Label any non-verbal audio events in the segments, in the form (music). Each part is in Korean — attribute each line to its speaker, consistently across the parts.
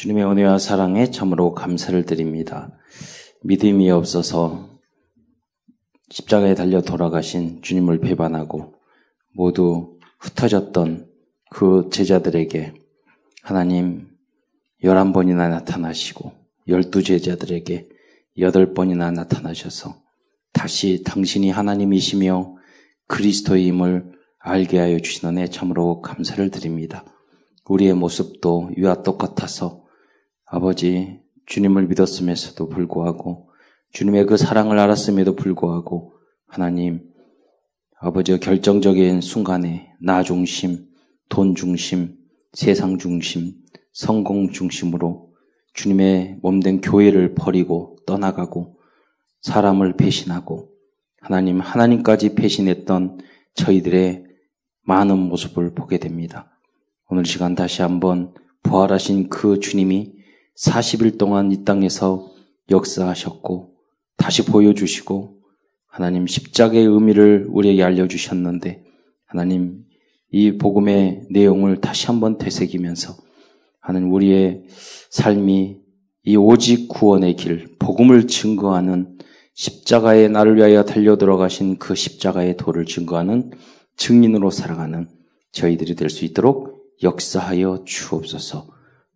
Speaker 1: 주님의 은혜와 사랑에 참으로 감사를 드립니다. 믿음이 없어서 십자가에 달려 돌아가신 주님을 배반하고 모두 흩어졌던 그 제자들에게 하나님 열한 번이나 나타나시고 열두 제자들에게 여덟 번이나 나타나셔서 다시 당신이 하나님이시며 그리스도임을 알게 하여 주신 은혜 참으로 감사를 드립니다. 우리의 모습도 이와 똑같아서 아버지 주님을 믿었음에도 불구하고 주님의 그 사랑을 알았음에도 불구하고 하나님 아버지의 결정적인 순간에 나 중심, 돈 중심, 세상 중심, 성공 중심으로 주님의 몸된 교회를 버리고 떠나가고 사람을 배신하고 하나님 하나님까지 배신했던 저희들의 많은 모습을 보게 됩니다. 오늘 시간 다시 한번 부활하신 그 주님이 40일 동안 이 땅에서 역사하셨고 다시 보여주시고 하나님 십자가의 의미를 우리에게 알려주셨는데 하나님 이 복음의 내용을 다시 한번 되새기면서 하는 우리의 삶이 이 오직 구원의 길, 복음을 증거하는 십자가의 나를 위하여 달려 들어가신 그 십자가의 도를 증거하는 증인으로 살아가는 저희들이 될 수 있도록 역사하여 주옵소서.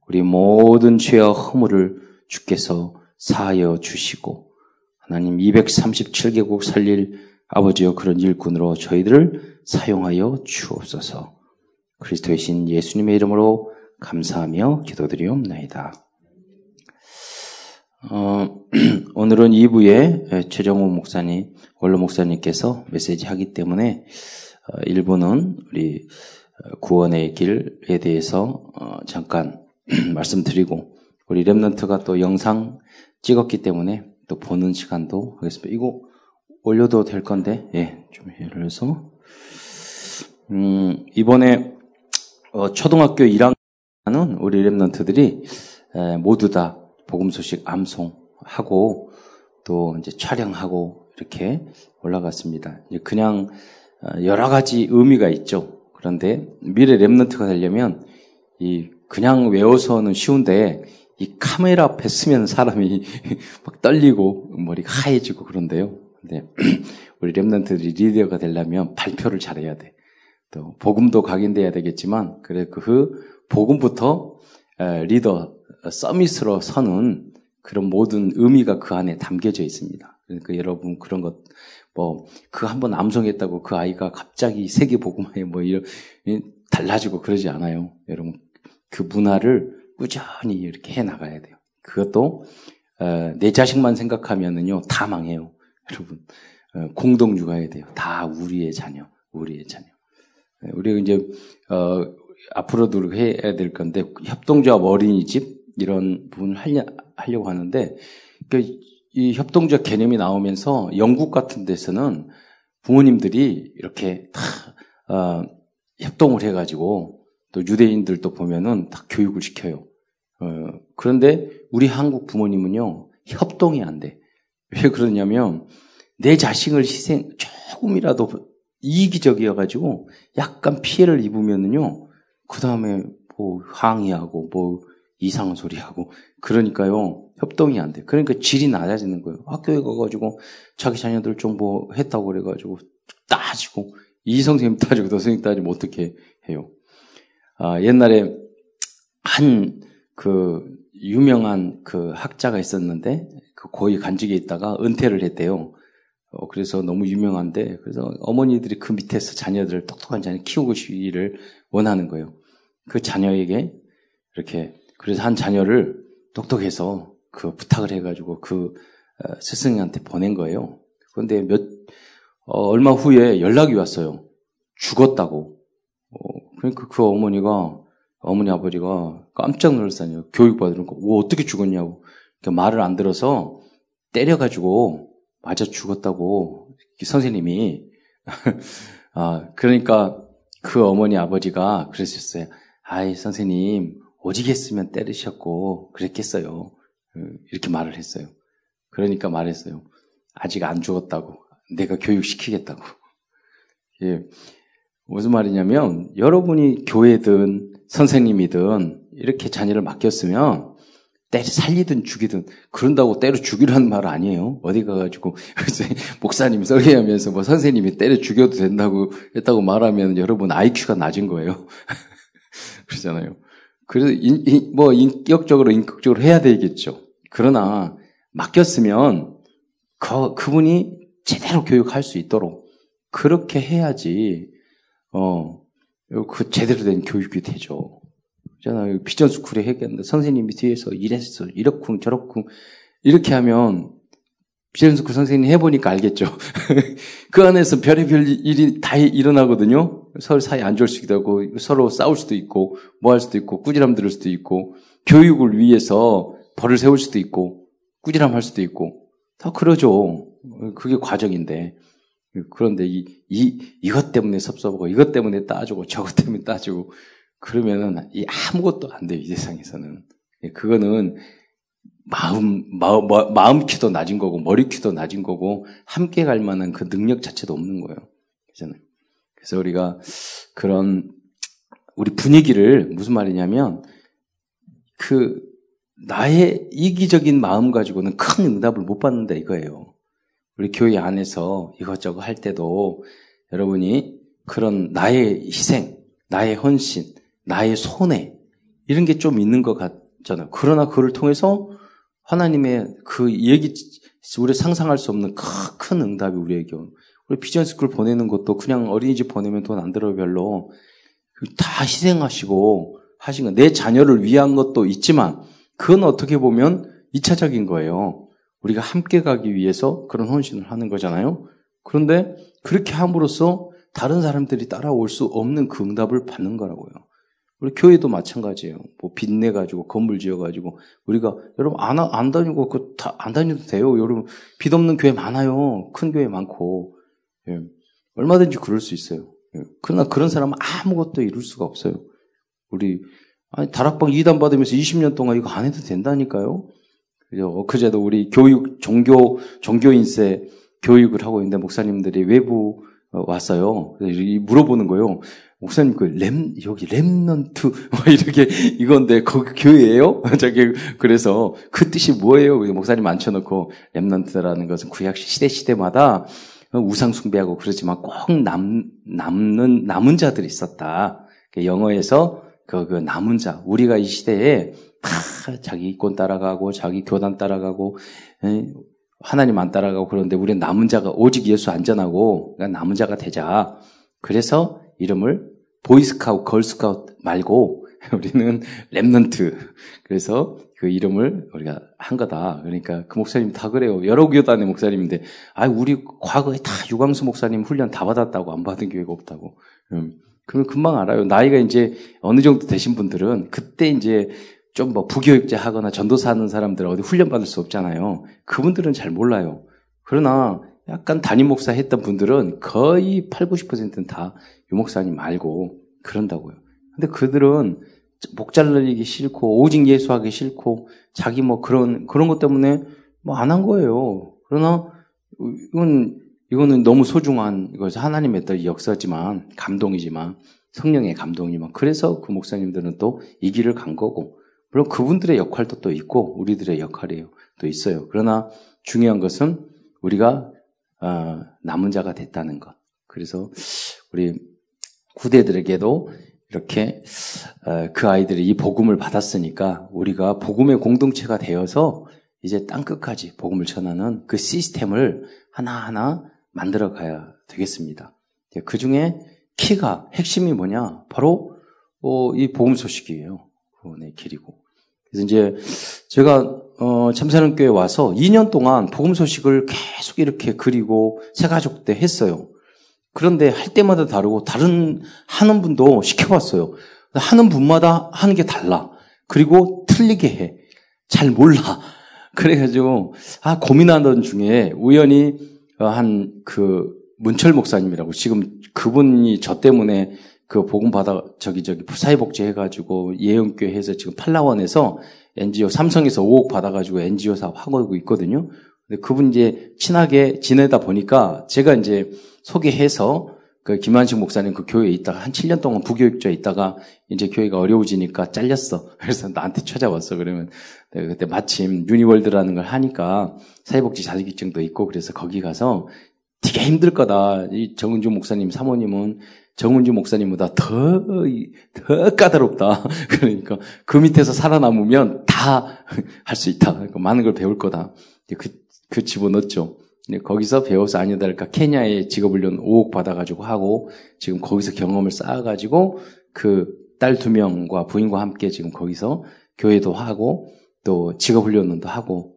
Speaker 1: 우리 모든 죄와 허물을 주께서 사하여 주시고 하나님 237개국 살릴 아버지여 그런 일꾼으로 저희들을 사용하여 주옵소서. 그리스도의 신 예수님의 이름으로 감사하며 기도드리옵나이다. 어, (clears throat) 오늘은 2부에 최정호 목사님, 원로 목사님께서 메시지 하기 때문에 1부는 어, 우리 구원의 길에 대해서 어, 잠깐 (clears throat) 말씀드리고 우리 랩런트가 또 영상 찍었기 때문에 또 보는 시간도 하겠습니다. 이거 올려도 될 건데, 예, 좀 예를 들어서 음, 이번에 어, 초등학교 1학년은 우리 랩런트들이 모두 다 복음 소식 암송하고 또 이제 촬영하고 이렇게 올라갔습니다. 그냥 어, 여러 가지 의미가 있죠. 그런데 미래 랩런트가 되려면 이 그냥 외워서는 쉬운데 이 카메라 앞에 쓰면 사람이 (laughs) 막 떨리고 머리가 하얘지고 그런데요. 근데 (clears throat) 우리 랩런트들이 리더가 되려면 발표를 잘해야 돼. 또 복음도 각인돼야 되겠지만 그래 그 복음부터 리더 서밋으로 서는 그런 모든 의미가 그 안에 담겨져 있습니다. 그러니까 여러분 그런 것 뭐 그 한번 암송했다고 그 아이가 갑자기 세계 복음화에 뭐 이런 달라지고 그러지 않아요. 여러분 그 문화를 꾸준히 이렇게 해 나가야 돼요. 그것도 어, 내 자식만 생각하면은요 다 망해요, 여러분. 어, 공동 육아해야 돼요. 다 우리의 자녀, 우리의 자녀. 네, 우리가 이제 어, 앞으로도 해야 될 건데 협동조합 어린이집 이런 부분을 하려, 하려고 하는데 그, 이 협동조합 개념이 나오면서 영국 같은 데서는 부모님들이 이렇게 다 어, 협동을 해가지고 또 유대인들도 보면은 다 교육을 시켜요. 어, 그런데 우리 한국 부모님은요, 협동이 안 돼. 왜 그러냐면, 내 자식을 희생, 조금이라도 이기적이어가지고, 약간 피해를 입으면은요, 그 다음에 뭐 항의하고, 뭐 이상한 소리 하고, 그러니까요, 협동이 안 돼. 그러니까 질이 낮아지는 거예요. 학교에 가가지고, 자기 자녀들 좀 뭐 했다고 그래가지고, 따지고, 이 선생님 따지고, 너 선생님 따지면 어떻게 해요. 아, 옛날에 한 그 유명한 그 학자가 있었는데 그 고위 간직에 있다가 은퇴를 했대요. 어, 그래서 너무 유명한데 그래서 어머니들이 그 밑에서 자녀들을 똑똑한 자녀 키우고 싶기를 원하는 거예요. 그 자녀에게 이렇게 그래서 한 자녀를 똑똑해서 그 부탁을 해가지고 그 어, 스승한테 보낸 거예요. 그런데 몇 어, 얼마 후에 연락이 왔어요. 죽었다고. 그러니까 그 어머니가, 어머니 아버지가 깜짝 놀랐어요. 교육받으니까, 뭐 어떻게 죽었냐고. 그러니까 말을 안 들어서 때려가지고 맞아 죽었다고 선생님이. (laughs) 아, 그러니까 그 어머니 아버지가 그랬었어요. 아이, 선생님, 오직 했으면 때리셨고, 그랬겠어요. 이렇게 말을 했어요. 그러니까 말했어요. 아직 안 죽었다고. 내가 교육시키겠다고. 예. 무슨 말이냐면 여러분이 교회든 선생님이든 이렇게 자녀를 맡겼으면 때려 살리든 죽이든 그런다고 때려 죽이라는 말 아니에요. 어디 가가지고 목사님이 설계하면서 뭐 선생님이 때려 죽여도 된다고 했다고 말하면 여러분 IQ가 낮은 거예요. (laughs) 그러잖아요. 그래서 인, 인, 뭐 인격적으로 인격적으로 해야 되겠죠. 그러나 맡겼으면 그, 그분이 제대로 교육할 수 있도록 그렇게 해야지 어, 그 제대로 된 교육이 되죠. 있잖아요. Vision School에 했겠는데 선생님이 뒤에서 이랬어, 이러쿵저러쿵 이렇게 하면 Vision School 선생님 해보니까 알겠죠. (laughs) 그 안에서 별의별 일이 다 일어나거든요. 서로 사이 안 좋을 수도 있고 서로 싸울 수도 있고 뭐 할 수도 있고 꾸지람 들을 수도 있고 교육을 위해서 벌을 세울 수도 있고 꾸지람 할 수도 있고 다 그러죠. 그게 과정인데 그런데 이, 이, 이것 때문에 섭섭하고, 이것 때문에 따지고, 저것 때문에 따지고, 그러면은 이 아무것도 안 돼요, 이 세상에서는. 예, 그거는 마음, 마음, 마음 키도 낮은 거고, 머리 키도 낮은 거고, 함께 갈 만한 그 능력 자체도 없는 거예요. 그잖아요. 그래서 우리가 그런, 우리 분위기를 무슨 말이냐면, 그, 나의 이기적인 마음 가지고는 큰 응답을 못 받는다 이거예요. 우리 교회 안에서 이것저것 할 때도 여러분이 그런 나의 희생, 나의 헌신, 나의 손해 이런 게 좀 있는 것 같잖아요. 그러나 그를 통해서 하나님의 그 얘기 우리 상상할 수 없는 큰 응답이 우리에게 온. 우리 Vision School 보내는 것도 그냥 어린이집 보내면 돈 안 들어요 별로 다 희생하시고 하신 거. 내 자녀를 위한 것도 있지만 그건 어떻게 보면 2차적인 거예요. 우리가 함께 가기 위해서 그런 헌신을 하는 거잖아요. 그런데 그렇게 함으로써 다른 사람들이 따라올 수 없는 그 응답을 받는 거라고요. 우리 교회도 마찬가지예요. 뭐 빚내 가지고 건물 지어 가지고 우리가 여러분 안, 안 다니고 그다안 다녀도 돼요. 여러분 빚 없는 교회 많아요. 큰 교회 많고 예. 얼마든지 그럴 수 있어요. 예. 그러나 그런 사람은 아무것도 이룰 수가 없어요. 우리 아니 다락방 이단 받으면서 20년 동안 이거 안 해도 된다니까요. 그죠? 엊그제도 우리 교육, 종교, 종교인세 교육을 하고 있는데 목사님들이 외부 어, 왔어요. 물어보는 거예요. 목사님 그 램, 여기 램넌트, (laughs) 뭐 이렇게 이건데 거기 교회예요? (laughs) 자기 그래서 그 뜻이 뭐예요? 목사님 앉혀놓고 램넌트라는 것은 구약 시대 시대마다 우상 숭배하고 그러지만 꼭 남, 남는, 남은 자들이 있었다. 영어에서 그, 그 남은 자, 우리가 이 시대에 다 자기 이권 따라가고 자기 교단 따라가고 하나님 안 따라가고 그런데 우리는 남은 자가 오직 예수 안전하고 그러니까 남은 자가 되자. 그래서 이름을 보이스카우트, 걸스카우트 말고 (laughs) 우리는 Remnant. 그래서 그 이름을 우리가 한 거다. 그러니까 그 목사님 다 그래요. 여러 교단의 목사님인데, 아, 우리 과거에 다 유광수 목사님 훈련 다 받았다고 안 받은 교회가 없다고. 음. 그러면 금방 알아요. 나이가 이제 어느 정도 되신 분들은 그때 이제 좀 뭐 부교육자 하거나 전도사 하는 사람들 어디 훈련받을 수 없잖아요. 그분들은 잘 몰라요. 그러나 약간 담임 목사 했던 분들은 거의 8, 90%는 다 유목사님 말고 그런다고요. 근데 그들은 목 잘라리기 싫고 오직 예수하기 싫고 자기 뭐 그런 그런 것 때문에 뭐 안 한 거예요. 그러나 이건 이거는 너무 소중한 이것이 하나님의 또 역사지만 감동이지만 성령의 감동이지만 그래서 그 목사님들은 또 이 길을 간 거고 물론 그분들의 역할도 또 있고 우리들의 역할이 또 있어요. 그러나 중요한 것은 우리가 어, 남은 자가 됐다는 것. 그래서 우리 후대들에게도 이렇게 어, 그 아이들이 이 복음을 받았으니까 우리가 복음의 공동체가 되어서 이제 땅 끝까지 복음을 전하는 그 시스템을 하나하나 만들어 가야 되겠습니다. 그 중에 키가 핵심이 뭐냐? 바로 어, 이 복음 소식이에요. 구원의 길이고. 그래서 이제 제가 어, 참사랑교회 와서 2년 동안 복음 소식을 계속 이렇게 그리고 새 가족 때 했어요. 그런데 할 때마다 다르고 다른 하는 분도 시켜봤어요. 하는 분마다 하는 게 달라. 그리고 틀리게 해. 잘 몰라. (laughs) 그래가지고 아 고민하던 중에 우연히 한 그 문철 목사님이라고 지금 그분이 저 때문에 그 복음 받아 저기 저기 사회복지 해가지고 예언교회 해서 지금 팔라원에서 NGO 삼성에서 5억 받아가지고 NGO 사업 하고 있거든요. 근데 그분 이제 친하게 지내다 보니까 제가 이제 소개해서 그 김한식 목사님 그 교회에 있다가 한 7년 동안 부교육자에 있다가 이제 교회가 어려워지니까 잘렸어. (laughs) 그래서 나한테 찾아왔어. 그러면 내가 그때 마침 유니월드라는 걸 하니까 사회복지 자격증도 있고 그래서 거기 가서 되게 힘들 거다. 이 정은주 목사님 사모님은 정은주 목사님보다 더, 더 까다롭다. (laughs) 그러니까 그 밑에서 살아남으면 다 할 수 있다. 그러니까 많은 걸 배울 거다. 그, 그 집어넣었죠. 거기서 배워서 아니다 할까 케냐에 직업훈련 5억 받아가지고 하고 지금 거기서 경험을 쌓아가지고 그 딸 두 명과 부인과 함께 지금 거기서 교회도 하고 또 직업훈련도 하고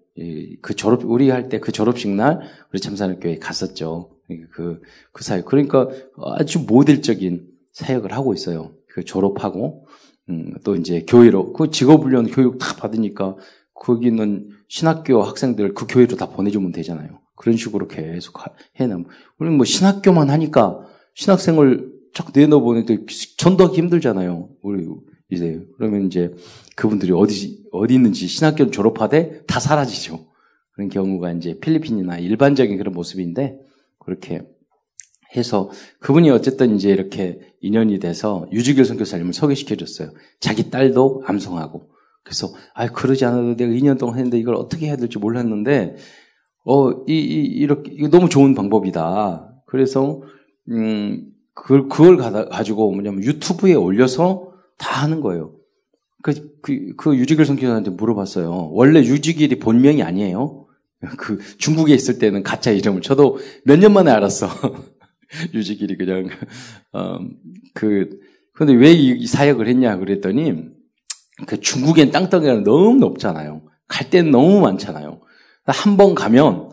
Speaker 1: 그 졸업 우리 할 때 그 졸업식 날 우리 참사는 교회 갔었죠. 그, 그 사역. 그러니까 아주 모델적인 사역을 하고 있어요. 그 졸업하고, 음, 또 이제 교회로, 그 직업훈련 교육 다 받으니까 거기는 신학교 학생들 그 교회로 다 보내주면 되잖아요. 그런 식으로 계속 해남. 우리는 뭐 신학교만 하니까 신학생을 쫙 내놓아보는데 전도하기 힘들잖아요. 우리 이제 그러면 이제 그분들이 어디 어디 있는지 신학교 졸업하되 다 사라지죠. 그런 경우가 이제 필리핀이나 일반적인 그런 모습인데 그렇게 해서 그분이 어쨌든 이제 이렇게 인연이 돼서 유지길 선교사님을 소개시켜줬어요. 자기 딸도 암송하고. 그래서, 아 그러지 않아도 내가 2년 동안 했는데 이걸 어떻게 해야 될지 몰랐는데, 어, 이, 이거 너무 좋은 방법이다. 그래서, 음, 그걸, 그걸 가지고 뭐냐면 유튜브에 올려서 다 하는 거예요. 그, 그, 그 유지길 선교사한테 물어봤어요. 원래 유지길이 본명이 아니에요. 그 중국에 있을 때는 가짜 이름을 저도 몇 년 만에 알았어. (laughs) 유지길이 그냥 어, 그 근데 왜 이 사역을 했냐 그랬더니 그 중국엔 땅덩이가 너무 높잖아요. 갈 때는 너무 많잖아요. 한 번 가면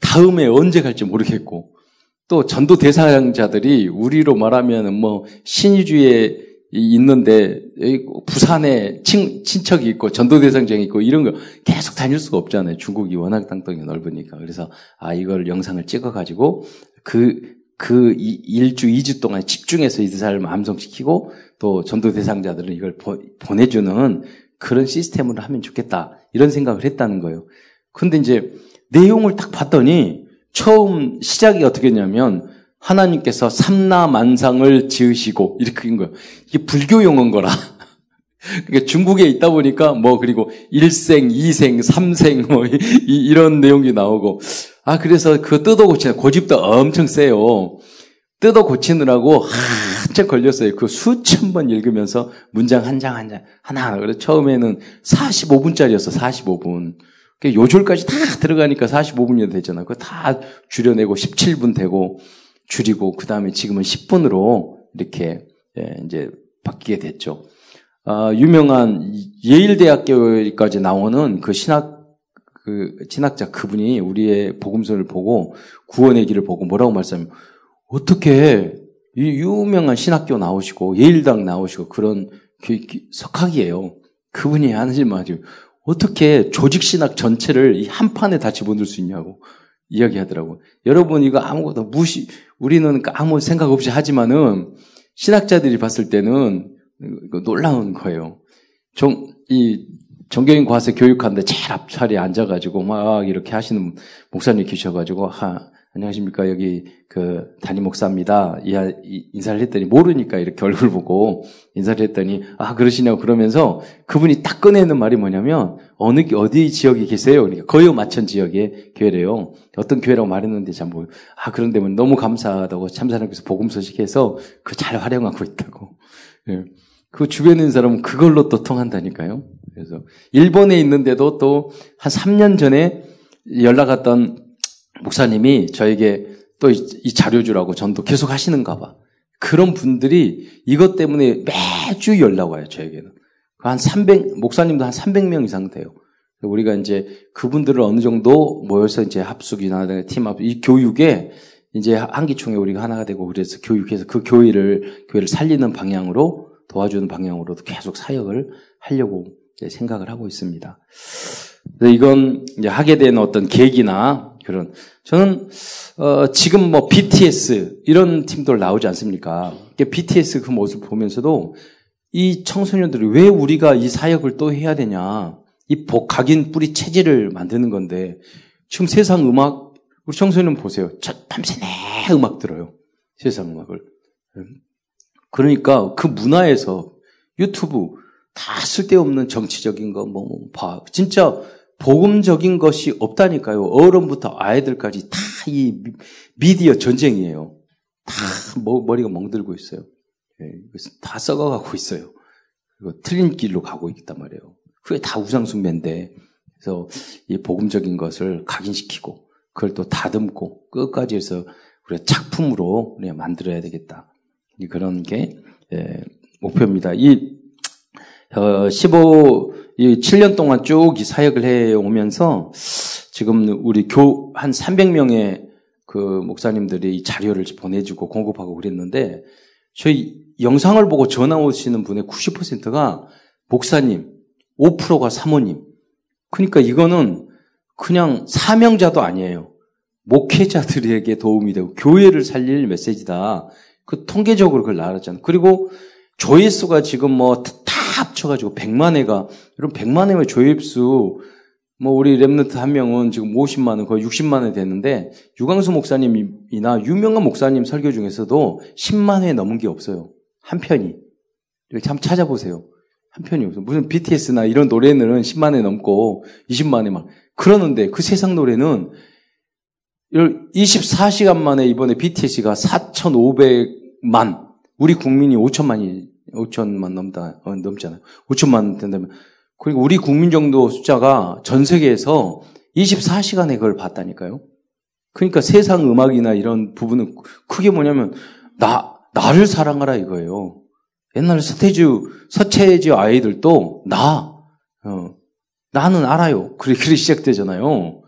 Speaker 1: 다음에 언제 갈지 모르겠고 또 전도 대상자들이 우리로 말하면 뭐 신의주의 있는데 부산에 친, 친척이 있고 전도대상장이 있고 이런 거 계속 다닐 수가 없잖아요. 중국이 워낙 땅덩이 넓으니까. 그래서 아 이걸 영상을 찍어 가지고 그, 그 1주, 2주 동안 집중해서 이스라엘 암송시키고 또 전도 대상자들은 이걸 보, 보내주는 그런 시스템으로 하면 좋겠다. 이런 생각을 했다는 거예요. 근데 이제 내용을 딱 봤더니 처음 시작이 어떻게 했냐면 하나님께서 삼라만상을 지으시고 이렇게 한 거예요. 이게 불교 용어인 거라. (laughs) 그러니까 중국에 있다 보니까 뭐 그리고 일생, 이생, 삼생 뭐 (laughs) 이, 런 내용이 나오고 아 그래서 그 뜯어 고치는 고집도 엄청 세요. 뜯어 고치느라고 한참 걸렸어요. 그 수천 번 읽으면서 문장 한 장 한 장 하나. 그래서 처음에는 45분짜리였어. 45분. 요절까지 다 들어가니까 45분이 되잖아. 그거 다 줄여내고 17분 되고 줄이고 그 다음에 지금은 10분으로 이렇게 예, 이제 바뀌게 됐죠. 아, 유명한 예일대학교까지 나오는 그 신학 그 신학자 그분이 우리의 복음서를 보고 구원의 길을 보고 뭐라고 말씀하면 어떻게 이 유명한 신학교 나오시고 예일당 나오시고 그런 석학이에요. 그분이 하는 말이 어떻게 조직 신학 전체를 한 판에 다 집어넣을 수 있냐고. 이야기하더라고. 여러분 이거 아무것도 무시 우리는 아무 생각 없이 하지만은 신학자들이 봤을 때는 놀라운 거예요. 정, 이 정교인 과세 교육하는데 제일 앞자리에 앉아가지고 막 이렇게 하시는 목사님 계셔가지고 하, 안녕하십니까. 여기 그 담임 목사입니다. 인사를 했더니 모르니까 이렇게 얼굴 보고 인사를 했더니 아 그러시냐고 그러면서 그분이 딱 꺼내는 말이 뭐냐면 어느 어디 지역에 계세요? 그러니까 거의 마천 지역의 교회래요. 어떤 교회라고 말했는데 참 뭐 아 그런데 너무 감사하다고 참사람께서 복음 소식해서 그 잘 활용하고 있다고. 예. 그 주변에 있는 사람은 그걸로 또 통한다니까요. 그래서 일본에 있는데도 또 한 3년 전에 연락 왔던 목사님이 저에게 또 이 자료 주라고 전도 계속 하시는가 봐. 그런 분들이 이것 때문에 매주 연락 와요, 저에게는. 한 300, 목사님도 한 300명 이상 돼요. 우리가 이제 그분들을 어느 정도 모여서 이제 합숙이나 팀합, 이 교육에 이제 한기총회 우리가 하나가 되고 그래서 교육해서 그 교회를, 교회를 살리는 방향으로 도와주는 방향으로도 계속 사역을 하려고 생각을 하고 있습니다. 이건 이제 하게 된 어떤 계기나 그런 저는 어, 지금 뭐 BTS 이런 팀들 나오지 않습니까? BTS 그 모습 보면서도 이 청소년들이 왜 우리가 이 사역을 또 해야 되냐? 이 각인 뿌리 체질을 만드는 건데 지금 세상 음악 우리 청소년 보세요. 저 밤새 내 음악 들어요. 세상 음악을. 그러니까 그 문화에서 유튜브 다 쓸데없는 정치적인 거, 뭐, 뭐, 봐. 진짜 복음적인 것이 없다니까요. 어른부터 아이들까지 다 이 미디어 전쟁이에요. 다 머리가 멍들고 있어요. 예, 다 썩어가고 있어요. 그리고 틀린 길로 가고 있단 말이에요. 그게 다 우상숭배인데, 그래서 이 복음적인 것을 각인시키고, 그걸 또 다듬고, 끝까지 해서 우리가 작품으로 우리가 만들어야 되겠다. 그런 게, 예, 목표입니다. 이, 어, 15, 이 7년 동안 쭉 이 사역을 해 오면서 지금 우리 교, 한 300명의 그 목사님들이 이 자료를 보내주고 공급하고 그랬는데 저희 영상을 보고 전화 오시는 분의 90%가 목사님, 5%가 사모님. 그러니까 이거는 그냥 사명자도 아니에요. 목회자들에게 도움이 되고 교회를 살릴 메시지다. 그 통계적으로 그걸 나왔잖아요. 그리고 조회수가 지금 뭐다 합쳐가지고 100만 회가, 여러분 100만 회의 조회수, 뭐 우리 랩런트 한 명은 지금 50만 원, 거의 60만 회 됐는데, 유광수 목사님이나 유명한 목사님 설교 중에서도 10만 회 넘은 게 없어요. 한 편이. 한번 찾아보세요. 한 편이 없어요. 무슨 BTS나 이런 노래는 10만 회 넘고 20만 회 막. 그러는데 그 세상 노래는 24시간 만에 이번에 BTS가 4,500만, 우리 국민이 5천만이 5천만 넘다, 어, 넘잖아요. 5천만 된다면. 그리고 우리 국민 정도 숫자가 전 세계에서 24시간에 그걸 봤다니까요. 그러니까 세상 음악이나 이런 부분은 크게 뭐냐면, 나, 나를 사랑하라 이거예요. 옛날 서태주, 서태주 아이들도 나, 어, 나는 알아요. 그래 시작되잖아요.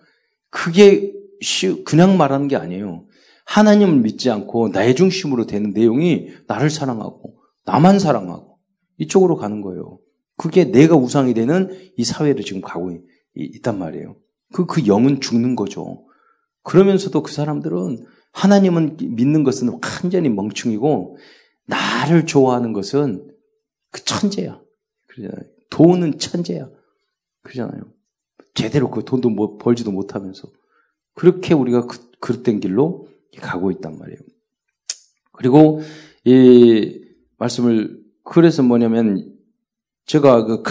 Speaker 1: 그게 쉬, 그냥 말하는 게 아니에요. 하나님을 믿지 않고 나의 중심으로 되는 내용이 나를 사랑하고, 나만 사랑하고 이쪽으로 가는 거예요. 그게 내가 우상이 되는 이 사회를 지금 가고 있, 있단 말이에요. 그, 그 영은 죽는 거죠. 그러면서도 그 사람들은 하나님은 믿는 것은 완전히 멍충이고 나를 좋아하는 것은 그 천재야. 그러잖아요. 돈은 천재야. 그러잖아요. 제대로 그 돈도 뭐 벌지도 못하면서. 그렇게 우리가 그, 그릇된 길로 가고 있단 말이에요. 그리고 이 말씀을 그래서 뭐냐면 제가 그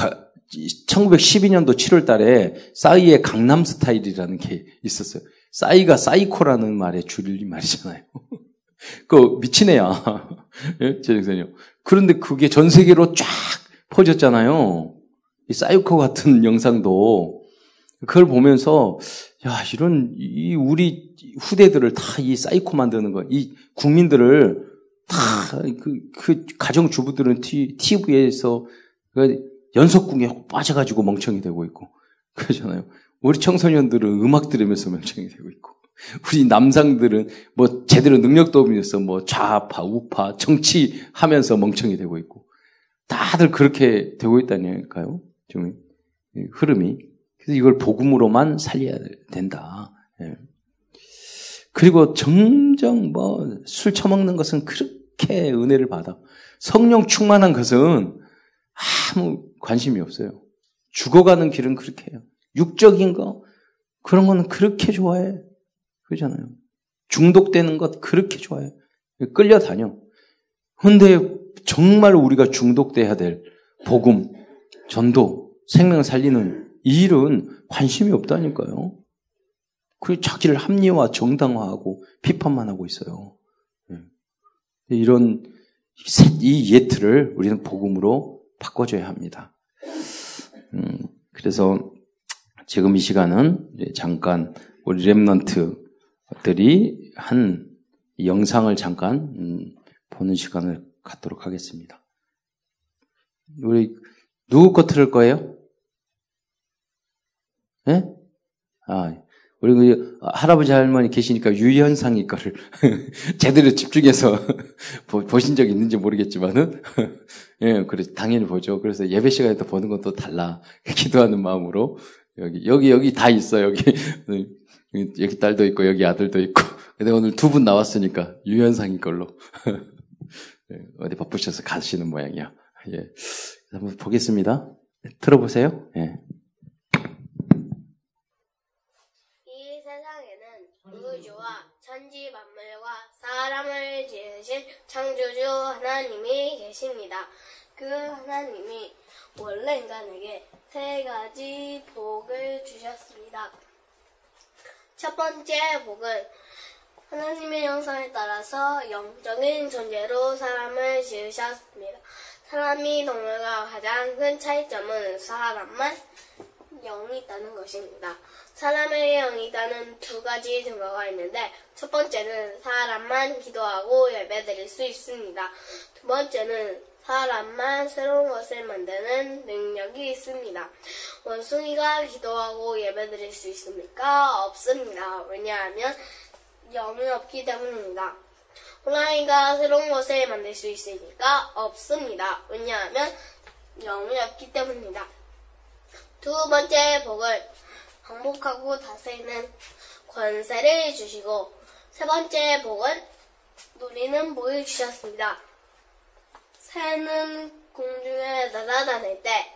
Speaker 1: 1912년도 7월 달에 싸이의 강남 스타일이라는 게 있었어요. 싸이가 사이코라는 말의 줄임 말이잖아요. 그 미친 애야. 예? 제정신이요. 그런데 그게 전 세계로 쫙 퍼졌잖아요. 이 사이코 같은 (laughs) 영상도 그걸 보면서 야 이런 이 우리 후대들을 다 이 사이코 만드는 거, 이 국민들을 다그 그 가정 주부들은 TV에서 그 연속극에 빠져가지고 멍청이 되고 있고 그러잖아요. 우리 청소년들은 음악 들으면서 멍청이 되고 있고 우리 남상들은 뭐 제대로 능력도 없면서 뭐 좌파 우파 정치하면서 멍청이 되고 있고 다들 그렇게 되고 있다니까요. 좀 흐름이 그래서 이걸 복음으로만 살려야 된다. 예. 그리고 점점 뭐술 처먹는 것은 그렇게 은혜를 받아. 성령 충만한 것은 아무 관심이 없어요. 죽어가는 길은 그렇게 해요. 육적인 거, 그런 거는 그렇게 좋아해. 그러잖아요. 중독되는 것 그렇게 좋아해. 끌려다녀. 근데 정말 우리가 중독돼야 될 복음, 전도, 생명을 살리는 이 일은 관심이 없다니까요. 그 자기를 합리화, 정당화하고 비판만 하고 있어요. 예. 이런 이 예트를 우리는 복음으로 바꿔줘야 합니다. 음, 그래서 지금 이 시간은 잠깐 우리 랩런트들이 한 영상을 잠깐 음, 보는 시간을 갖도록 하겠습니다. 우리 누구 거 틀을 거예요? 예? 아, 우리 그 할아버지 할머니 계시니까 유현상이 거를 (laughs) 제대로 집중해서 (laughs) 보신 적 있는지 모르겠지만은 (laughs) 예, 그래 당연히 보죠. 그래서 예배 시간에 또 보는 것도 달라. 기도하는 마음으로 여기 여기 여기 다 있어 여기 여기 딸도 있고 여기 아들도 있고. 근데 오늘 두 분 나왔으니까 유현상이 걸로 예, 어디 바쁘셔서 가시는 모양이야. 예, 한번 보겠습니다. 들어보세요. 예.
Speaker 2: 세상에는 우주와 천지 만물과 사람을 지으신 창조주 하나님이 계십니다. 그 하나님이 원래 인간에게 세 가지 복을 주셨습니다. 첫 번째 복은 하나님의 형상에 따라서 영적인 존재로 사람을 지으셨습니다. 사람이 동물과 가장 큰 차이점은 사람만 영이 있다는 것입니다. 사람의 영이 있다는 두 가지 증거가 있는데 첫 번째는 사람만 기도하고 예배드릴 수 있습니다. 두 번째는 사람만 새로운 것을 만드는 능력이 있습니다. 원숭이가 기도하고 예배드릴 수 있습니까? 없습니다. 왜냐하면 영이 없기 때문입니다. 호랑이가 새로운 것을 만들 수 있으니까 없습니다. 왜냐하면 영이 없기 때문입니다. 두 번째 복을 항복하고 다스리는 권세를 주시고 세 번째 복은 누리는 복을 주셨습니다. 새는 공중에 날아다닐 때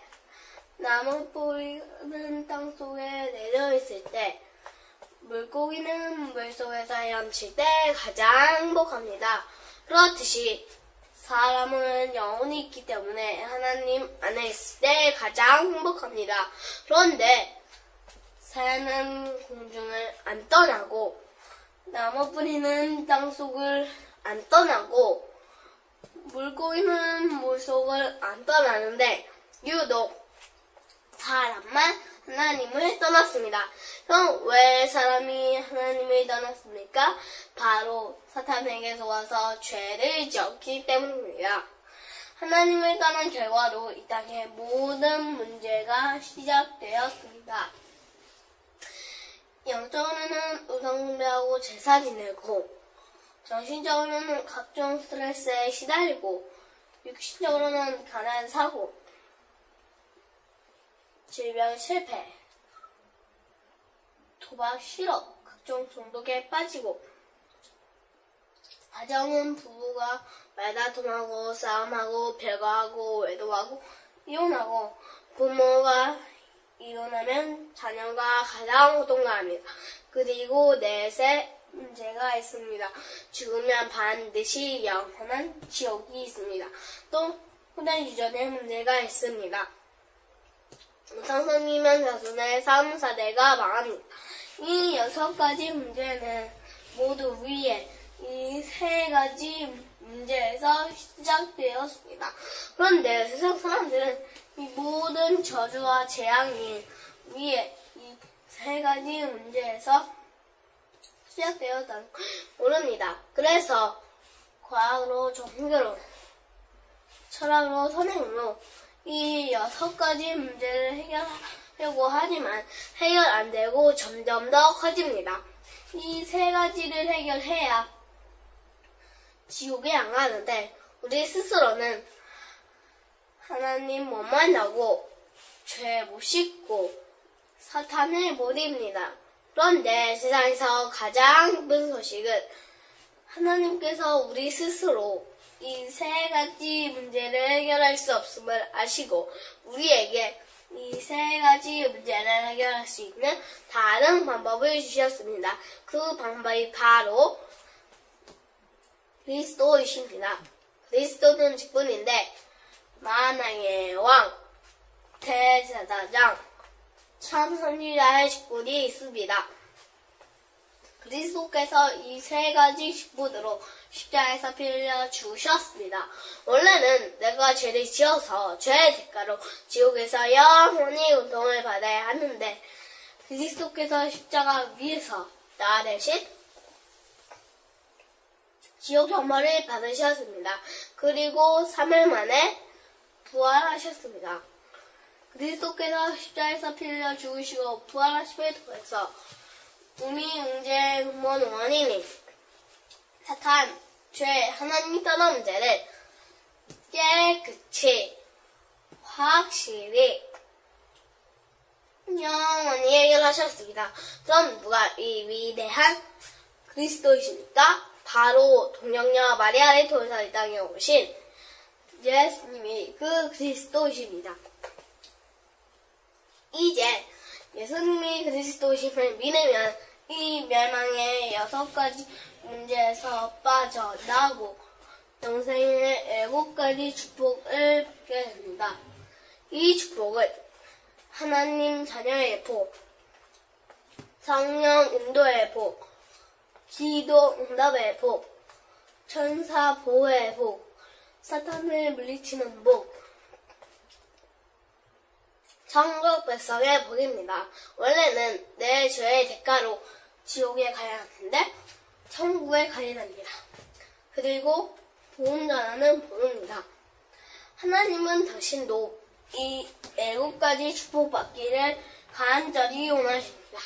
Speaker 2: 나무 뿌리는 땅 속에 내려 있을 때 물고기는 물속에서 헤엄칠 때 가장 행복합니다. 그렇듯이 사람은 영혼이 있기 때문에 하나님 안에 있을 때 가장 행복합니다. 그런데 새는 공중을 안 떠나고 나무 뿌리는 땅 속을 안 떠나고 물고기는 물속을 안 떠나는데 유독 사람만 하나님을 떠났습니다. 그럼 왜 사람이 하나님을 떠났습니까? 바로 사탄에게서 와서 죄를 지었기 때문입니다. 하나님을 떠난 결과로 이 땅의 모든 문제가 시작되었습니다. 영적으로는 우상숭배하고 제사 지내고 정신적으로는 각종 스트레스에 시달리고 육신적으로는 가난 사고 질병 실패 도박 실업 각종 중독에 빠지고 가정은 부부가 말다툼하고 싸움하고 별거하고 외도하고 이혼하고 부모가 이혼하면 자녀가 가장 고통당합니다. 그리고 넷에 문제가 있습니다. 죽으면 반드시 영원한 지옥이 있습니다. 또 후대 유전의 문제가 있습니다. 우상성이면 자손의 삶 사대가 망합니다. 이 여섯 가지 문제는 모두 위에 이 세 가지 문제에서 시작되었습니다. 그런데 세상 사람들은 이 모든 저주와 재앙이 위에 이 세 가지 문제에서 시작되었다는 걸 모릅니다. 그래서 과학으로 종교로 철학으로 선행으로 이 여섯 가지 문제를 해결하려고 하지만 해결 안 되고 점점 더 커집니다. 이 세 가지를 해결해야 지옥에 안 가는데 우리 스스로는 하나님 못 만나고 죄 못 씻고 사탄을 못 입니다. 그런데 세상에서 가장 기쁜 소식은 하나님께서 우리 스스로 이 세 가지 문제를 해결할 수 없음을 아시고 우리에게 이 세 가지 문제를 해결할 수 있는 다른 방법을 주셨습니다. 그 방법이 바로 그리스도이십니다. 그리스도는 직분인데 만왕의 왕, 대제사장, 참 선지자의 직분이 있습니다. 그리스도께서 이 세 가지 직분으로 십자에서 피 흘려 주셨습니다. 원래는 내가 죄를 지어서 죄의 대가로 지옥에서 영원히 운동을 받아야 하는데 그리스도께서 십자가 위에서 나 대신 지옥 형벌을 받으셨습니다. 그리고 3일 만에 부활하셨습니다. 그리스도께서 십자에서 피 흘려 죽으시고 부활하심을 통해서 우리 응제 근본 원인이 사탄, 죄, 하나님이 떠난 문제를 깨끗이 확실히 영원히 해결하셨습니다. 그럼 누가 이 위대한 그리스도이십니까? 바로 마리아를 통해서 이 땅에 오신 예수님이 그 그리스도이십니다. 이제 예수님이 그리스도이심을 믿으면 이 멸망의 여섯 가지 문제에서 빠져나고 영생의 일곱 가지 축복을 받게 됩니다. 이 축복은 하나님 자녀의 복, 성령 인도의 복, 기도 응답의 복, 천사 보호의 복, 사탄을 물리치는 복, 천국 백성의 복입니다. 원래는 내 죄의 대가로 지옥에 가야 하는데 천국에 가야 합니다. 그리고 보험 전하는 복입니다. 하나님은 당신도 이 가지 축복받기를 간절히 원하십니다.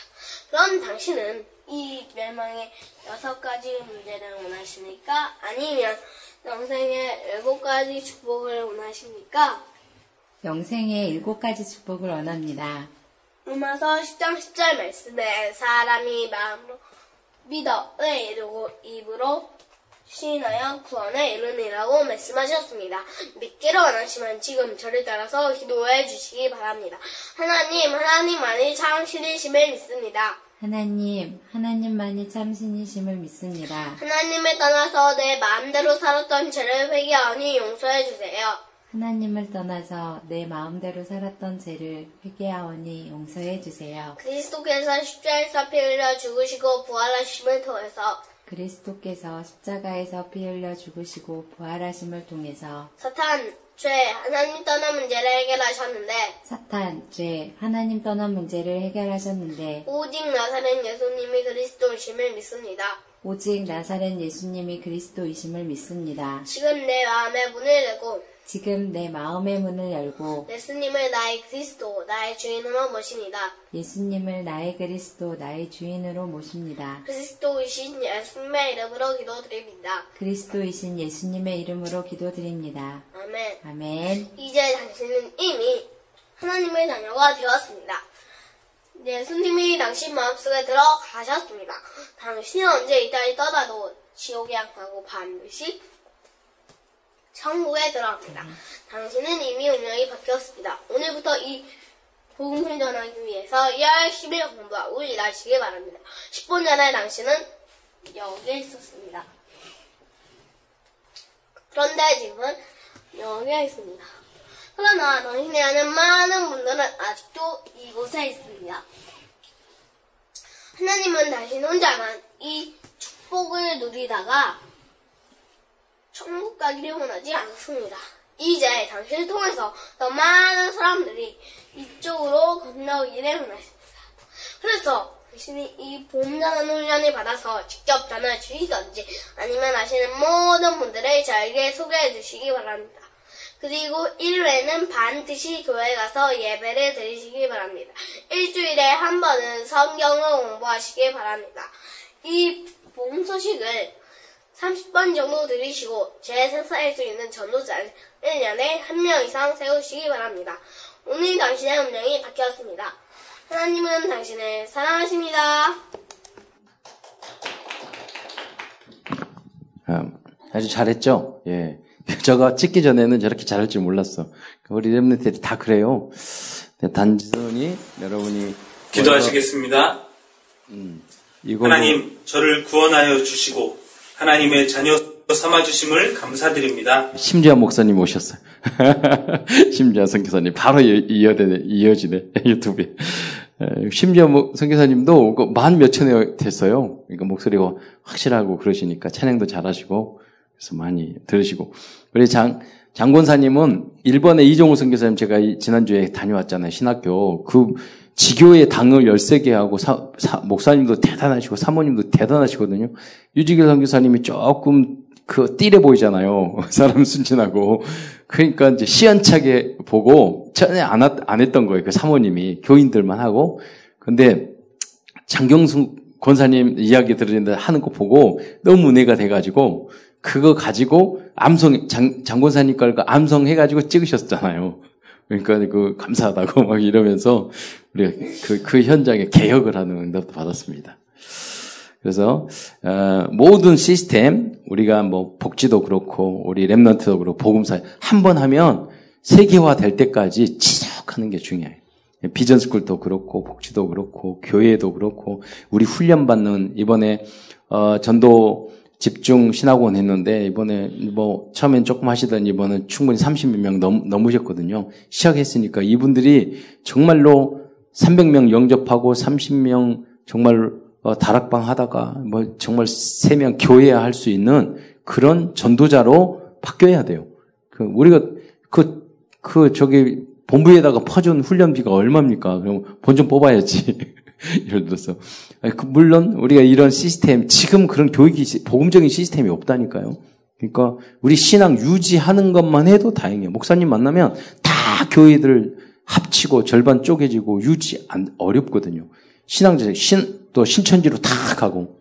Speaker 2: 그럼 당신은 이 멸망의 여섯 가지 문제를 원하십니까? 아니면 영생의 일곱 가지 축복을 원하십니까?
Speaker 3: 영생의 일곱 가지 축복을 원합니다.
Speaker 2: 로마서 10장 10절 말씀에 사람이 마음으로 믿어 을 이루고 입으로 시인하여 구원에 이르니라고 말씀하셨습니다. 믿기를 원하시면 지금 저를 따라서 기도해 주시기 바랍니다. 하나님, 하나님 만이 참 신이심을 믿습니다.
Speaker 3: 하나님, 하나님만이 참 신이심을 믿습니다.
Speaker 2: 하나님을 떠나서 내 마음대로 살았던 죄를 회개하니 용서해 주세요.
Speaker 3: 하나님을 떠나서 내 마음대로 살았던 죄를 회개하오니 용서해 주세요.
Speaker 2: 그리스도께서 십자에서 피 흘려 죽으시고 부활하심을 통해서
Speaker 3: 그리스도께서 십자가에서 피 흘려 죽으시고 부활하심을 통해서
Speaker 2: 사탄, 죄, 하나님 떠난 문제를 해결하셨는데
Speaker 3: 사탄, 죄, 하나님 떠난 문제를 해결하셨는데
Speaker 2: 오직 나사렛 예수님이 그리스도이심을 믿습니다.
Speaker 3: 오직 나사렛 예수님이 그리스도이심을 믿습니다.
Speaker 2: 지금 내 마음의 문을 열고
Speaker 3: 지금 내 마음의 문을 열고
Speaker 2: 예수님을 나의 그리스도, 나의 주인으로 모십니다.
Speaker 3: 예수님을 나의 그리스도, 나의 주인으로 모십니다.
Speaker 2: 그리스도이신 예수님의 이름으로 기도드립니다.
Speaker 3: 그리스도이신 예수님의 이름으로 기도드립니다.
Speaker 2: 아멘.
Speaker 3: 아멘.
Speaker 2: 이제 당신은 이미 하나님의 자녀가 되었습니다. 예수님이 당신 마음속에 들어가셨습니다. 당신은 언제 이 땅에 떠나도 지옥에 안 가고 반드시 천국에 들어갑니다. 당신은 이미 운명이 바뀌었습니다. 오늘부터 이 복음을 전하기 위해서 열심히 공부하고 일하시기 바랍니다. 10분 전에 당신은 여기에 있었습니다. 그런데 지금은 여기에 있습니다. 그러나 당신이 아는 많은 분들은 아직도 이곳에 있습니다. 하나님은 당신 혼자만 이 축복을 누리다가 천국 가기를 원하지 않습니다. 이제 당신을 통해서 더 많은 사람들이 이쪽으로 건너기를 원하십니다. 그래서 당신이 이 봄자는 훈련을 받아서 직접 전화 주시던지 아니면 아시는 모든 분들을 저에게 소개해 주시기 바랍니다. 그리고 1회는 반드시 교회 가서 예배를 드리시기 바랍니다. 일주일에 한 번은 성경을 공부하시기 바랍니다. 이 봄 소식을 30번 정도 들으시고 재생산할 수 있는 전도자를 1년에 한명 이상 세우시기 바랍니다. 오늘 당신의 운명이 바뀌었습니다. 하나님은 당신을 사랑하십니다.
Speaker 1: 아, 아주 잘했죠? 예. (laughs) 저가 찍기 전에는 저렇게 잘할 줄 몰랐어. 우리 랩런트들이 다 그래요. 단순히 여러분이
Speaker 4: 기도하시겠습니다.
Speaker 1: 이거
Speaker 4: 하나님, 저를 구원하여 주시고 하나님의 자녀 삼아 주심을 감사드립니다.
Speaker 1: 심지어 목사님 오셨어요. (laughs) 심지어 선교사님 바로 이어되네, 이어지네 (laughs) 유튜브에. 심지어 뭐 선교사님도 그만 몇천에 됐어요. 그러니까 목소리가 확실하고 그러시니까 찬양도 잘하시고 그래서 많이 들으시고 우리 장 장권사님은 일본의 이종우 선교사님 제가 지난주에 다녀왔잖아요 신학교 그 지교의 당을 13개 하고 사, 사, 목사님도 대단하시고 사모님도 대단하시거든요. 유지길 선교사님이 조금 그 띠래 보이잖아요. (laughs) 사람 순진하고. 그러니까 이제 시원차게 보고 전에 안, 안 했던 거예요. 그 사모님이 교인들만 하고. 근데 장경순 권사님 이야기 들으는데 하는 거 보고 너무 은혜가 돼가지고 그거 가지고 암송 장, 장권사님 걸 암송 해가지고 찍으셨잖아요. 그러니까 그 감사하다고 (laughs) 막 이러면서 우리가 그, 그 현장에 개혁을 하는 응답도 받았습니다. 그래서 어, 모든 시스템 우리가 뭐 복지도 그렇고 우리 랩런트도 그렇고 복음사 한 번 하면 세계화 될 때까지 지속하는 게 중요해요. 비전스쿨도 그렇고 복지도 그렇고 교회도 그렇고 우리 훈련 받는 이번에 어, 전도 집중 신학원 했는데 이번에 뭐 처음엔 조금 하시던 이번은 충분히 30명 넘, 넘으셨거든요. 시작했으니까 이분들이 정말로 300명 영접하고 30명 정말 어, 다락방 하다가 뭐 정말 3명 교회 할 수 있는 그런 전도자로 바뀌어야 돼요. 그 우리가 그, 그 저기 본부에다가 퍼준 훈련비가 얼마입니까? 그럼 본 좀 뽑아야지. (laughs) (laughs) 예를 들어서. 그 물론 우리가 이런 시스템, 지금 그런 교육이, 복음적인 시스템이 없다니까요. 그러니까 우리 신앙 유지하는 것만 해도 다행이에요. 목사님 만나면 다 교회들 합치고 절반 쪼개지고 유지 안, 어렵거든요. 신앙제, 신, 또 신천지로 다 가고.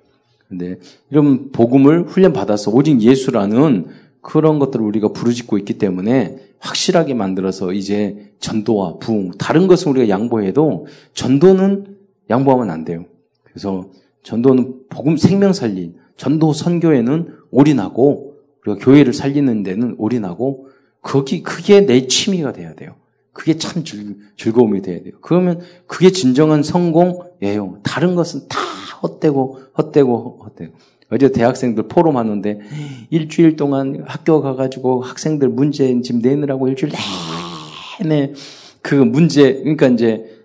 Speaker 1: 근데 이런 복음을 훈련 받아서 오직 예수라는 그런 것들을 우리가 부르짖고 있기 때문에 확실하게 만들어서 이제 전도와 부흥, 다른 것은 우리가 양보해도 전도는 양보하면 안 돼요. 그래서 전도는 복음 생명 살린, 전도 선교에는 올인하고, 우리가 교회를 살리는 데는 올인하고, 거기, 그게 내 취미가 돼야 돼요. 그게 참 즐, 즐거움이 돼야 돼요. 그러면 그게 진정한 성공이에요. 다른 것은 다 헛되고, 헛되고, 헛되고. 어제 대학생들 포럼 하는데 일주일 동안 학교 가가지고 학생들 문제 지금 내느라고 일주일 내내 그 문제 그러니까 이제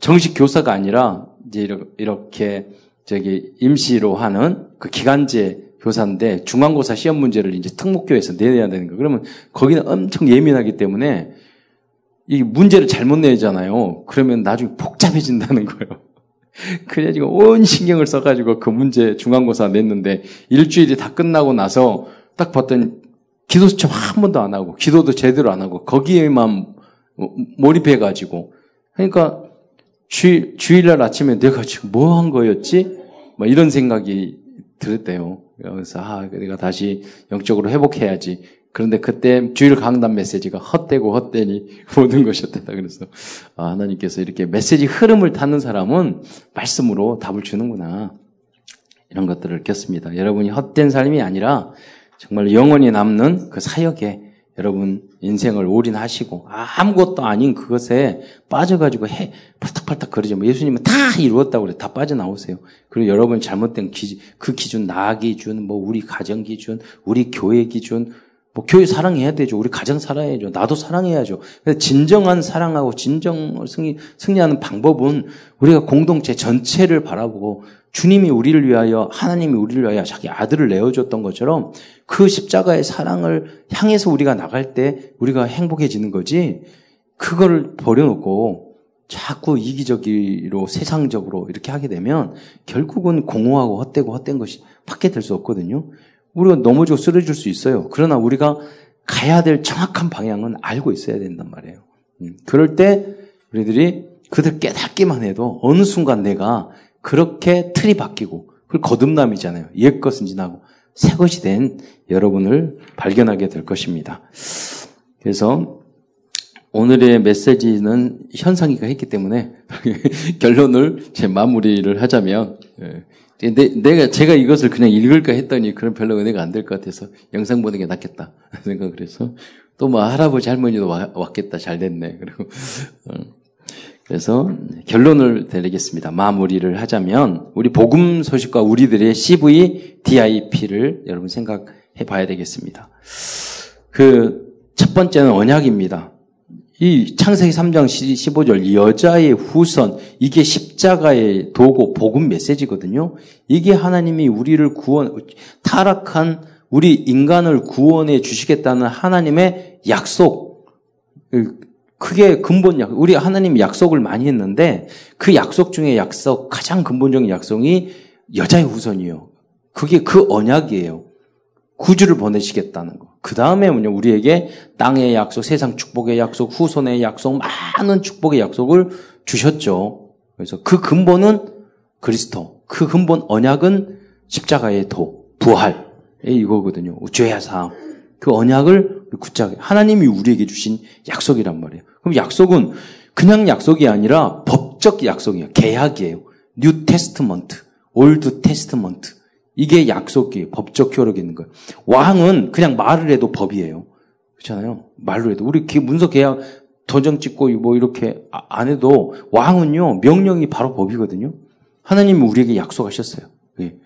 Speaker 1: 정식 교사가 아니라 이제 이렇게 저기 임시로 하는 그 기간제 교사인데 중간고사 시험 문제를 이제 특목교에서 내야 되는 거. 그러면 거기는 엄청 예민하기 때문에 이 문제를 잘못 내잖아요. 그러면 나중에 복잡해진다는 거예요. (laughs) 그래가지고 온 신경을 써가지고 그 문제 중간고사 냈는데 일주일이 다 끝나고 나서 딱 봤더니 기도 수첩 한 번도 안 하고 기도도 제대로 안 하고 거기에만 몰입해가지고 그러니까 주일, 주일날 아침에 내가 지금 뭐 한 거였지? 뭐 이런 생각이 들었대요. 그래서 아 내가 다시 영적으로 회복해야지. 그런데 그때 주일 강단 메시지가 헛되고 헛되니 (laughs) 모든 것이었다. 그래서 아, 하나님께서 이렇게 메시지 흐름을 타는 사람은 말씀으로 답을 주는구나. 이런 것들을 느꼈습니다. 여러분이 헛된 삶이 아니라 정말 영원히 남는 그 사역에 여러분 인생을 올인하시고 아무것도 아닌 그것에 빠져가지고 해 팔딱팔딱 거리지 뭐 예수님은 다 이루었다고 그래 다 빠져나오세요. 그리고 여러분 잘못된 기, 그 기준 나 기준 뭐 우리 가정 기준 우리 교회 기준 뭐 교회 사랑해야 되죠. 우리 가정 사랑해야죠. 나도 사랑해야죠. 진정한 사랑하고 진정 승리, 승리하는 방법은 우리가 공동체 전체를 바라보고 주님이 우리를 위하여 하나님이 우리를 위하여 자기 아들을 내어줬던 것처럼 그 십자가의 사랑을 향해서 우리가 나갈 때 우리가 행복해지는 거지 그거를 버려놓고 자꾸 이기적으로 세상적으로 이렇게 하게 되면 결국은 공허하고 헛되고 헛된 것이 밖에 될 수 없거든요. 우리가 넘어지고 쓰러질 수 있어요. 그러나 우리가 가야 될 정확한 방향은 알고 있어야 된단 말이에요. 음, 그럴 때 우리들이 그들 깨닫기만 해도 어느 순간 내가 그렇게 틀이 바뀌고 그 거듭남이잖아요. 옛 것은 지나고 새 것이 된 여러분을 발견하게 될 것입니다. 그래서 오늘의 메시지는 현상이가 했기 때문에 (laughs) 결론을 제 마무리를 하자면 예, 내, 내가, 제가 이것을 그냥 읽을까 했더니 그런 별로 은혜가 안 될 것 같아서 영상 보는 게 낫겠다. (laughs) 생각을 해서 또 뭐 할아버지 할머니도 와, 왔겠다. 잘 됐네. 그리고, 어. 그래서 결론을 내리겠습니다. 마무리를 하자면 우리 복음 소식과 우리들의 CV, DIP를 여러분 생각해 봐야 되겠습니다. 그 첫 번째는 언약입니다. 이 창세기 3장 15절 여자의 후손 이게 십자가의 도고 복음 메시지거든요. 이게 하나님이 우리를 구원 타락한 우리 인간을 구원해 주시겠다는 하나님의 약속 크게 근본 약 우리 하나님 약속을 많이 했는데 그 약속 중에 약속 가장 근본적인 약속이 여자의 후손이요. 그게 그 언약이에요. 구주를 보내시겠다는 거. 그 다음에 뭐냐, 우리에게 땅의 약속, 세상 축복의 약속, 후손의 약속, 많은 축복의 약속을 주셨죠. 그래서 그 근본은 그리스도. 그 근본 언약은 십자가의 도, 부활. 이거거든요. 죄의 사함. 그 언약을 굳게 하나님이 우리에게 주신 약속이란 말이에요. 그럼 약속은 그냥 약속이 아니라 법적 약속이에요. 계약이에요. New Testament, Old Testament. 이게 약속이 법적 효력이 있는 거예요. 왕은 그냥 말을 해도 법이에요. 그렇잖아요. 말로 해도 우리 문서 계약 도장 찍고 뭐 이렇게 아, 안 해도 왕은요 명령이 바로 법이거든요. 하나님이 우리에게 약속하셨어요. 예.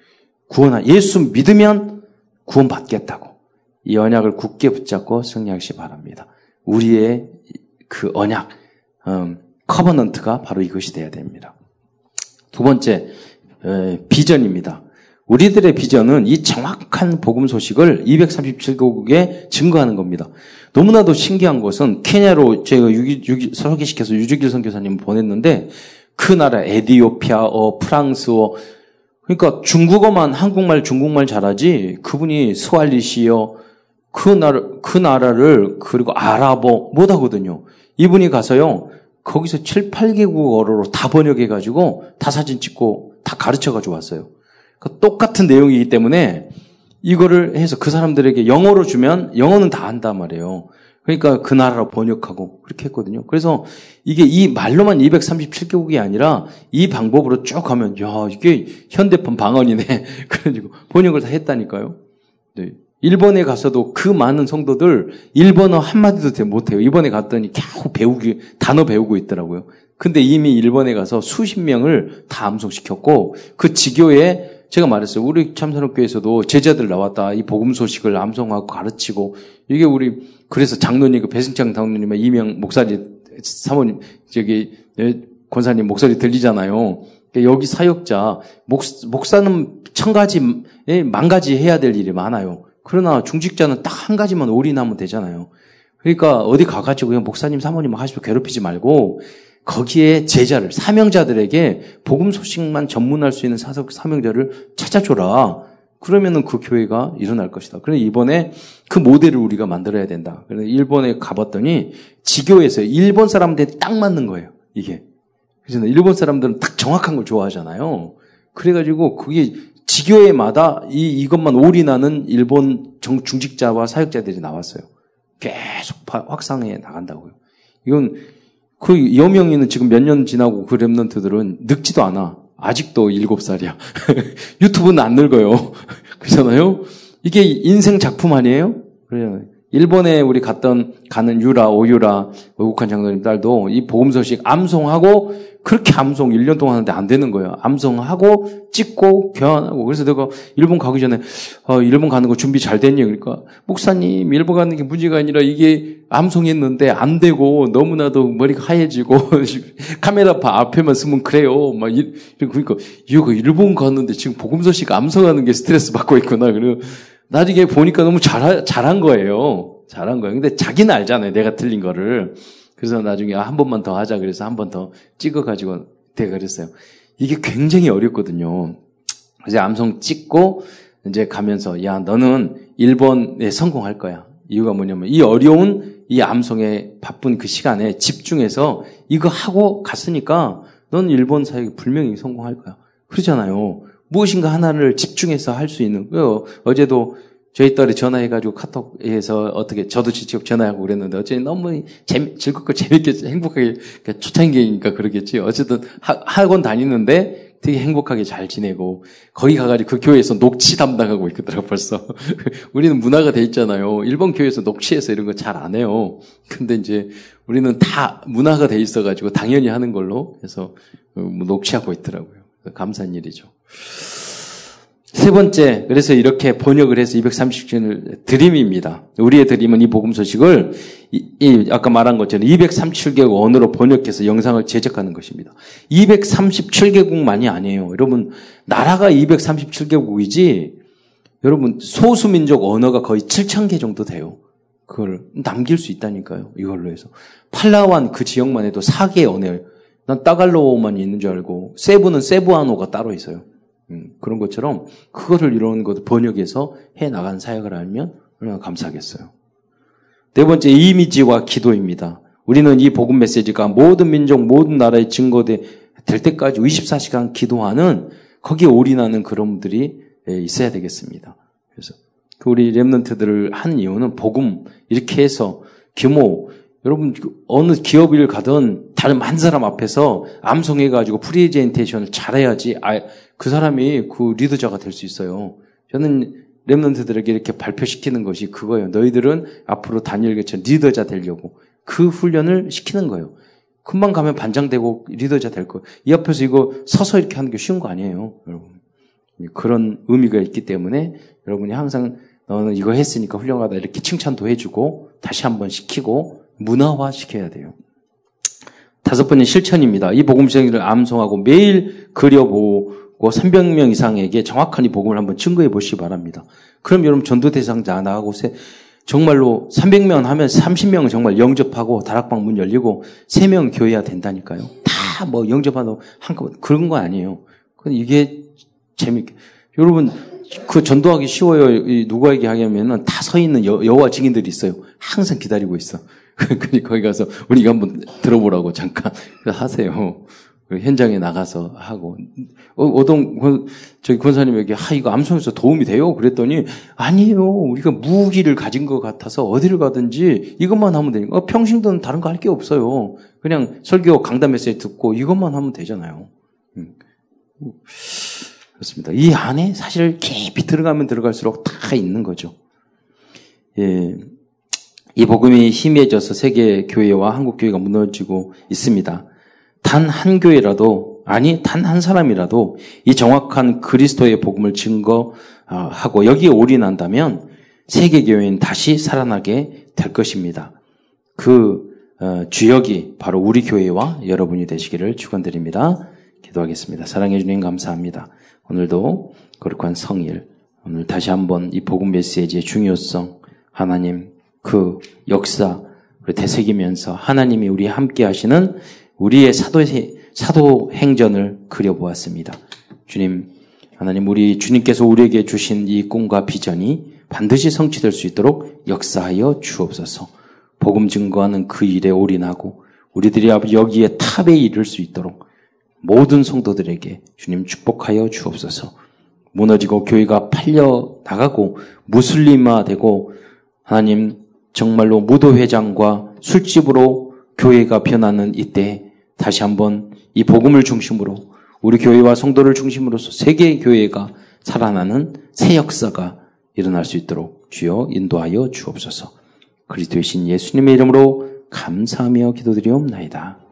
Speaker 1: 구원하 예수 믿으면 구원 받겠다고 이 언약을 굳게 붙잡고 승리하시 바랍니다. 우리의 그 언약 음, 커버넌트가 바로 이것이 돼야 됩니다. 두 번째 에, 비전입니다. 우리들의 비전은 이 정확한 복음 소식을 237개국에 증거하는 겁니다. 너무나도 신기한 것은 케냐로 제가 유기, 유기, 설계시켜서 유주길 선교사님 보냈는데 그 나라 에디오피아어, 프랑스어 그러니까 중국어만 한국말, 중국말 잘하지 그분이 스왈리시어 그 나라 그 나라를 그리고 아랍어 못 하거든요. 이분이 가서요. 거기서 7, 8개국어로 다 번역해 가지고 다 사진 찍고 다 가르쳐 가지고 왔어요. 그 똑같은 내용이기 때문에 이거를 해서 그 사람들에게 영어로 주면 영어는 다 한단 말이에요. 그러니까 그 나라로 번역하고 그렇게 했거든요. 그래서 이게 이 말로만 237개국이 아니라 이 방법으로 쭉 가면 야 이게 현대판 방언이네. (laughs) 그래가지고 번역을 다 했다니까요. 네. 일본에 가서도 그 많은 성도들 일본어 한마디도 못해요. 이번에 갔더니 겨우 배우기, 단어 배우고 있더라고요. 근데 이미 일본에 가서 수십 명을 다 암송시켰고 그 지교에 제가 말했어요. 우리 참선업교에서도 제자들 나왔다. 이 복음 소식을 암송하고 가르치고 이게 우리 그래서 장로님 그 배승창 장로님의 이명 목사님 사모님 저기 예, 권사님 목소리 들리잖아요. 그러니까 여기 사역자 목, 목사는 천 가지 예, 만 가지 해야 될 일이 많아요. 그러나 중직자는 딱 한 가지만 올인하면 되잖아요. 그러니까 어디 가가지고 그냥 목사님 사모님 하시고 괴롭히지 말고 거기에 제자를 사명자들에게 복음 소식만 전문할 수 있는 사석 사명자를 찾아줘라. 그러면은 그 교회가 일어날 것이다. 그래서 이번에 그 모델을 우리가 만들어야 된다. 그래서 일본에 가봤더니 지교에서 일본 사람들이 딱 맞는 거예요. 이게. 그래서 일본 사람들은 딱 정확한 걸 좋아하잖아요. 그래가지고 그게 지교회마다 이, 이것만 올인하는 일본 정, 중직자와 사역자들이 나왔어요. 계속 확산해 나간다고요. 이건 그 여명이는 지금 몇 년 지나고 그 랩런트들은 늙지도 않아. 아직도 일곱 살이야. (laughs) 유튜브는 안 늙어요. (laughs) 그렇잖아요? 이게 인생 작품 아니에요? 그래요. 일본에 우리 갔던, 가는 유라, 오유라, 외국한 장로님 딸도 이 복음 소식 암송하고 그렇게 암송 1년 동안 하는데 안 되는 거예요. 암송하고 찍고 교환하고 그래서 내가 일본 가기 전에 어, 일본 가는 거 준비 잘 됐니? 그러니까 목사님 일본 가는 게 문제가 아니라 이게 암송했는데 안 되고 너무나도 머리가 하얘지고 (laughs) 카메라 앞에만 쓰면 그래요. 막 이, 그러니까 이거 일본 갔는데 지금 복음 소식 암송하는 게 스트레스 받고 있구나. 그리고 나중에 보니까 너무 잘 잘한 거예요. 잘한 거예요. 근데 자기는 알잖아요. 내가 틀린 거를. 그래서 나중에 아, 한 번만 더 하자 그래서 한 번 더 찍어가지고 내가 그랬어요. 이게 굉장히 어렵거든요. 그래서 암송 찍고 이제 가면서 야 너는 일본에 성공할 거야. 이유가 뭐냐면 이 어려운 이 암송에 바쁜 그 시간에 집중해서 이거 하고 갔으니까 넌 일본 사역에 분명히 성공할 거야. 그러잖아요. 무엇인가 하나를 집중해서 할 수 있는 거예요. 어제도 저희 딸이 전화해가지고 카톡에서 어떻게 저도 직접 전화하고 그랬는데 어제 너무 재미, 즐겁고 재밌게 행복하게 그러니까 초창기니까 그러겠지. 어쨌든 하, 학원 다니는데 되게 행복하게 잘 지내고 거기 가가지고 그 교회에서 녹취 담당하고 있더라고 벌써. (laughs) 우리는 문화가 돼 있잖아요. 일본 교회에서 녹취해서 이런 거 잘 안 해요. 근데 이제 우리는 다 문화가 돼 있어가지고 당연히 하는 걸로 해서 어, 뭐 녹취하고 있더라고요. 감사한 일이죠. 세 번째, 그래서 이렇게 번역을 해서 237을 드림입니다. 우리의 드림은 이 복음 소식을 이, 이, 아까 말한 것처럼 237개국 언어로 번역해서 영상을 제작하는 것입니다. 237개국만이 아니에요. 여러분, 나라가 237개국이지, 여러분, 소수민족 언어가 거의 7,000개 정도 돼요. 그걸 남길 수 있다니까요. 이걸로 해서. 팔라완 그 지역만 해도 4개 언어예요. 난 따갈로만 있는 줄 알고, 세부는 세부아노가 따로 있어요. 음, 그런 것처럼 그거를 이런 것 번역해서 해 나간 사역을 알면 얼마나 감사하겠어요. 네 번째 이미지와 기도입니다. 우리는 이 복음 메시지가 모든 민족, 모든 나라에 증거될 때까지 24시간 기도하는 거기에 올인하는 그런 분들이 예, 있어야 되겠습니다. 그래서 그 우리 Remnant들을 한 이유는 복음 이렇게 해서 규모 여러분 어느 기업을 가든 다른 한 사람 앞에서 암송해가지고 프리젠테이션을 잘해야지 아, 그 사람이 그 리더자가 될 수 있어요. 저는 Remnant들에게 이렇게 발표시키는 것이 그거예요. 너희들은 앞으로 다니엘처럼 리더자 되려고 그 훈련을 시키는 거예요. 금방 가면 반장되고 리더자 될 거예요. 이 앞에서 이거 서서 이렇게 하는 게 쉬운 거 아니에요, 여러분. 그런 의미가 있기 때문에 여러분이 항상 너는 이거 했으니까 훌륭하다 이렇게 칭찬도 해주고 다시 한번 시키고 문화화 시켜야 돼요. 다섯 번째 실천입니다. 이 복음성을 암송하고 매일 그려보고 300명 이상에게 정확한 이 복음을 한번 증거해 보시기 바랍니다. 그럼 여러분 전도 대상자 나가고 정말로 300명 하면 30명은 정말 영접하고 다락방 문 열리고 3명 교회야 된다니까요. 다 뭐 영접하고 한꺼번에 그런 거 아니에요. 근데 이게 재밌게 여러분 그 전도하기 쉬워요. 누구에게 하냐면은 다 서 있는 여, 여호와 증인들이 있어요. 항상 기다리고 있어. (laughs) 그니 거기 가서 우리가 한번 들어보라고 잠깐 (laughs) 하세요. 현장에 나가서 하고. 어, 떤 저기 권사님에게 아 이거 암송에서 도움이 돼요? 그랬더니 아니에요. 우리가 무기를 가진 것 같아서 어디를 가든지 이것만 하면 되니까. 어, 평신도는 다른 거 할 게 없어요. 그냥 설교 강단 메시지 듣고 이것만 하면 되잖아요. 음. 그렇습니다. 이 안에 사실 깊이 들어가면 들어갈수록 다 있는 거죠. 예. 이 복음이 희미해져서 세계 교회와 한국 교회가 무너지고 있습니다. 단 한 교회라도 아니 단 한 사람이라도 이 정확한 그리스도의 복음을 증거하고 여기에 올인한다면 세계 교회는 다시 살아나게 될 것입니다. 그 어, 주역이 바로 우리 교회와 여러분이 되시기를 축원드립니다. 기도하겠습니다. 사랑해 주님 감사합니다. 오늘도 거룩한 성일 오늘 다시 한번 이 복음 메시지의 중요성 하나님 그 역사 를 되새기면서 하나님이 우리 함께 하시는 우리의 사도 사도 행전을 그려보았습니다. 주님, 하나님 우리 주님께서 우리에게 주신 이 꿈과 비전이 반드시 성취될 수 있도록 역사하여 주옵소서. 복음 증거하는 그 일에 올인하고 우리들이 여기에 탑에 이를 수 있도록 모든 성도들에게 주님 축복하여 주옵소서. 무너지고 교회가 팔려 나가고 무슬림화 되고 하나님 정말로 무도회장과 술집으로 교회가 변하는 이때 다시 한번 이 복음을 중심으로 우리 교회와 성도를 중심으로서 세계 교회가 살아나는 새 역사가 일어날 수 있도록 주여 인도하여 주옵소서. 그리스도의 신 예수님의 이름으로 감사하며 기도드리옵나이다.